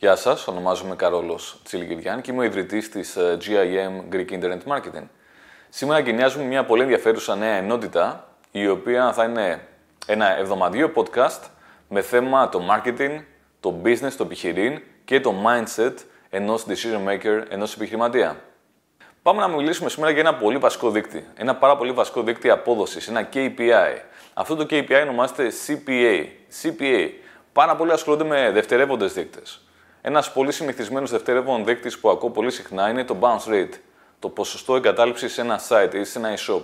Γεια σας, ονομάζομαι Καρόλος Τσιλικυριάν και είμαι ο ιδρυτής της ε, GIM Greek Internet Marketing. Σήμερα εγκαινιάζουμε μια πολύ ενδιαφέρουσα νέα ενότητα, η οποία θα είναι ένα εβδομαδιαίο podcast με θέμα το marketing, το business, το επιχειρήν και το mindset ενός decision maker, ενός επιχειρηματία. Πάμε να μιλήσουμε σήμερα για ένα πολύ βασικό δείκτη. Ένα πάρα πολύ βασικό δείκτη απόδοσης, ένα KPI. Αυτό το KPI ονομάζεται CPA. CPA. Πάρα πολλοί ασχολούνται με δευτερεύοντες δείκτες. Ένας πολύ συνηθισμένος δευτερεύον δείκτη που ακούω πολύ συχνά είναι το bounce rate. Το ποσοστό εγκατάλειψης σε ένα site ή σε ένα e-shop.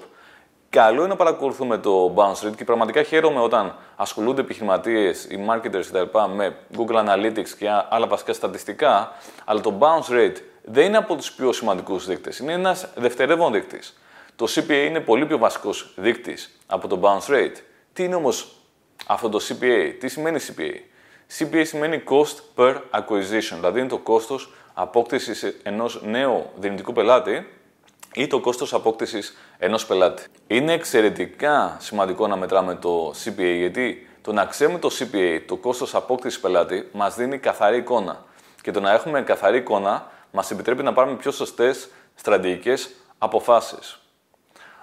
Καλό είναι να παρακολουθούμε το bounce rate και πραγματικά χαίρομαι όταν ασχολούνται επιχειρηματίες, οι marketers κτλ. με Google Analytics και άλλα βασικά στατιστικά, αλλά το bounce rate δεν είναι από τους πιο σημαντικούς δείκτες. Είναι ένας δευτερεύον δείκτης. Το CPA είναι πολύ πιο βασικός δείκτης από το bounce rate. Τι είναι όμως αυτό το CPA, τι σημαίνει CPA. CPA σημαίνει cost per acquisition, δηλαδή είναι το κόστος απόκτησης ενός νέου δυνητικού πελάτη ή το κόστος απόκτησης ενός πελάτη. Είναι εξαιρετικά σημαντικό να μετράμε το CPA, γιατί το να ξέρουμε το CPA, το κόστος απόκτησης πελάτη, μας δίνει καθαρή εικόνα. Και το να έχουμε καθαρή εικόνα μας επιτρέπει να πάρουμε πιο σωστές στρατηγικές αποφάσεις.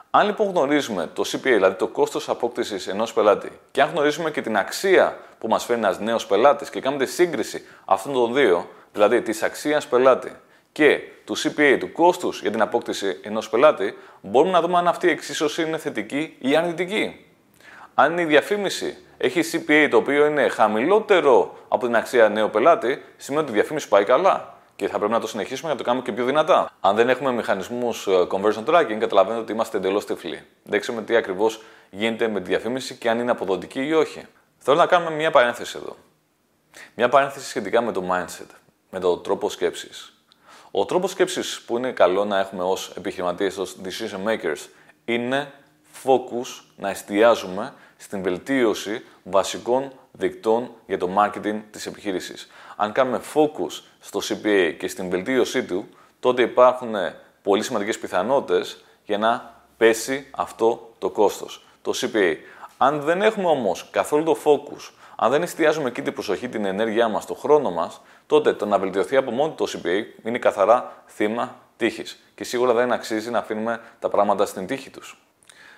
Αν λοιπόν γνωρίζουμε το CPA, δηλαδή το κόστος απόκτησης ενός πελάτη, και αν γνωρίζουμε και την αξία που μας φέρνει ένας νέος πελάτης και κάνουμε τη σύγκριση αυτών των δύο, δηλαδή της αξίας πελάτη και του CPA, του κόστους για την απόκτηση ενός πελάτη, μπορούμε να δούμε αν αυτή η εξίσωση είναι θετική ή αρνητική. Αν η διαφήμιση έχει CPA το οποίο είναι χαμηλότερο από την αξία νέου πελάτη, σημαίνει ότι η διαφήμιση πάει καλά και θα πρέπει να το συνεχίσουμε για να το κάνουμε και πιο δυνατά. Αν δεν έχουμε μηχανισμούς ε, conversion tracking, καταλαβαίνετε ότι είμαστε εντελώς τυφλοί. Δεν ξέρουμε τι ακριβώς γίνεται με τη διαφήμιση και αν είναι αποδοτική ή όχι. Θέλω να κάνουμε μια παρένθεση εδώ. Μια παρένθεση σχετικά με το mindset, με τον τρόπο σκέψης. Ο τρόπος σκέψης που είναι καλό να έχουμε ως επιχειρηματίες, ως decision makers, είναι focus να εστιάζουμε στην βελτίωση βασικών δικτών για το marketing της επιχείρησης. Αν κάνουμε focus στο CPA και στην βελτίωσή του, τότε υπάρχουν πολύ σημαντικές πιθανότητες για να πέσει αυτό το κόστος, το CPA. Αν δεν έχουμε όμως καθόλου το focus, αν δεν εστιάζουμε εκεί την προσοχή, την ενέργειά μας, το χρόνο μας, τότε το να βελτιωθεί από μόνο το CPA είναι καθαρά θύμα τύχης. Και σίγουρα δεν αξίζει να αφήνουμε τα πράγματα στην τύχη τους.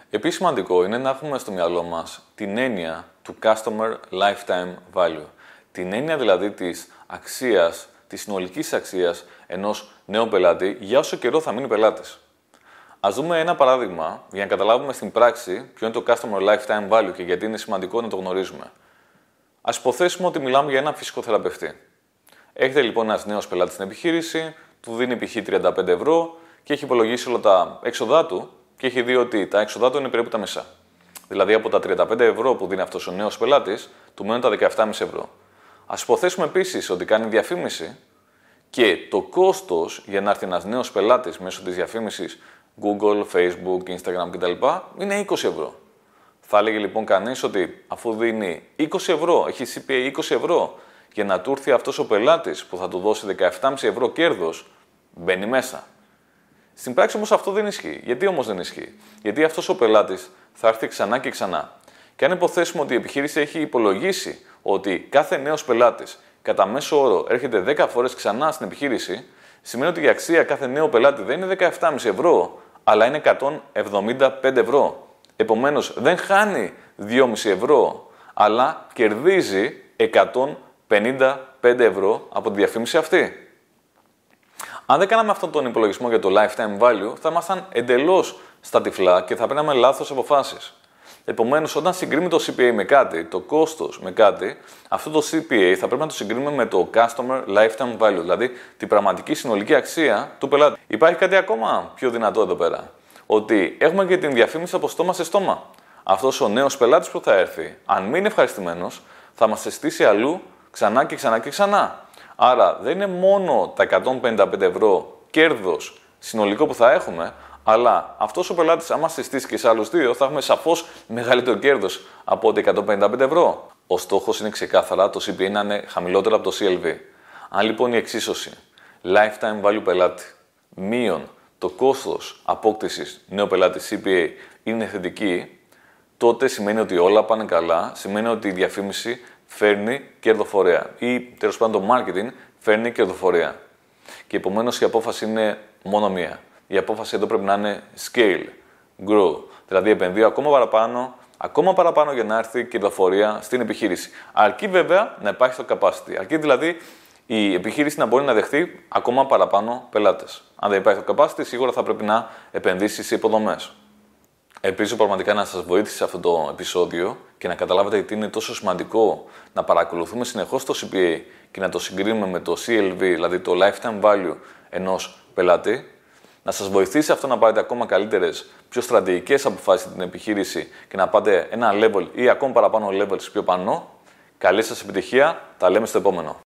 Επίσης σημαντικό είναι να έχουμε στο μυαλό μας την έννοια του Customer Lifetime Value. Την έννοια δηλαδή της αξίας, της συνολικής αξίας ενός νέου πελάτη για όσο καιρό θα μείνει πελάτης. Ας δούμε ένα παράδειγμα για να καταλάβουμε στην πράξη ποιο είναι το Customer Lifetime Value και γιατί είναι σημαντικό να το γνωρίζουμε. Ας υποθέσουμε ότι μιλάμε για έναν φυσικό θεραπευτή. Έχετε λοιπόν ένας νέος πελάτης στην επιχείρηση, του δίνει π.χ. 35 ευρώ και έχει υπολογίσει όλα τα έξοδά του και έχει δει ότι τα έξοδά του είναι περίπου τα μισά. Δηλαδή από τα 35 ευρώ που δίνει αυτός ο νέος πελάτης, του μένουν τα 17,5 ευρώ. Α υποθέσουμε επίσης ότι κάνει διαφήμιση και το κόστος για να έρθει ένας νέος πελάτης μέσω της διαφήμισης Google, Facebook, Instagram κτλ. είναι 20 ευρώ. Θα έλεγε λοιπόν κανείς ότι αφού δίνει 20 ευρώ, έχει CPA 20 ευρώ, για να του έρθει αυτός ο πελάτης που θα του δώσει 17,5 ευρώ κέρδος, μπαίνει μέσα. Στην πράξη όμως αυτό δεν ισχύει. Γιατί όμως δεν ισχύει; Γιατί αυτός ο πελάτης θα έρθει ξανά και ξανά. Και αν υποθέσουμε ότι η επιχείρηση έχει υπολογίσει ότι κάθε νέος πελάτης κατά μέσο όρο έρχεται 10 φορές ξανά στην επιχείρηση, σημαίνει ότι η αξία κάθε νέου πελάτη δεν είναι 17,5 ευρώ, αλλά είναι 175 ευρώ. Επομένως δεν χάνει 2,5 ευρώ, αλλά κερδίζει 155 ευρώ από τη διαφήμιση αυτή. Αν δεν κάναμε αυτόν τον υπολογισμό για το lifetime value, θα ήμασταν εντελώς στα τυφλά και θα παίρναμε λάθος αποφάσεις. Επομένως, όταν συγκρίνουμε το CPA με κάτι, το κόστος με κάτι, αυτό το CPA θα πρέπει να το συγκρίνουμε με το Customer Lifetime Value, δηλαδή την πραγματική συνολική αξία του πελάτη. Υπάρχει κάτι ακόμα πιο δυνατό εδώ πέρα. Ότι έχουμε και την διαφήμιση από στόμα σε στόμα. Αυτός ο νέος πελάτης που θα έρθει, αν μην είναι ευχαριστημένος, θα μας αισθήσει αλλού ξανά και ξανά και ξανά. Άρα δεν είναι μόνο τα 155 ευρώ κέρδος συνολικό που θα έχουμε, αλλά αυτός ο πελάτης, άμα συστήσει και σε άλλους δύο, θα έχουμε σαφώς μεγαλύτερο κέρδος από ότι 155 ευρώ. Ο στόχος είναι ξεκάθαρα το CPA να είναι χαμηλότερο από το CLV. Αν λοιπόν η εξίσωση lifetime value πελάτη μείον το κόστος απόκτησης νέου πελάτη CPA είναι θετική, τότε σημαίνει ότι όλα πάνε καλά, σημαίνει ότι η διαφήμιση φέρνει κερδοφορία ή τέλος πάντων το marketing φέρνει κερδοφορία. Και επομένως η απόφαση είναι μόνο μία. Η απόφαση εδώ πρέπει να είναι scale, grow. Δηλαδή επενδύω ακόμα παραπάνω, ακόμα παραπάνω για να έρθει κερδοφορία στην επιχείρηση. Αρκεί βέβαια να υπάρχει το capacity. Αρκεί δηλαδή η επιχείρηση να μπορεί να δεχτεί ακόμα παραπάνω πελάτες. Αν δεν υπάρχει το capacity, σίγουρα θα πρέπει να επενδύσει σε υποδομές. Ελπίζω πραγματικά να σας βοήθησε αυτό το επεισόδιο και να καταλάβετε γιατί είναι τόσο σημαντικό να παρακολουθούμε συνεχώς το CPA και να το συγκρίνουμε με το CLV, δηλαδή το Lifetime Value ενός πελάτη. Να σας βοηθήσει αυτό να πάρετε ακόμα καλύτερες, πιο στρατηγικές αποφάσεις στην επιχείρηση και να πάτε ένα level ή ακόμα παραπάνω levels πιο πάνω. Καλή σας επιτυχία, τα λέμε στο επόμενο.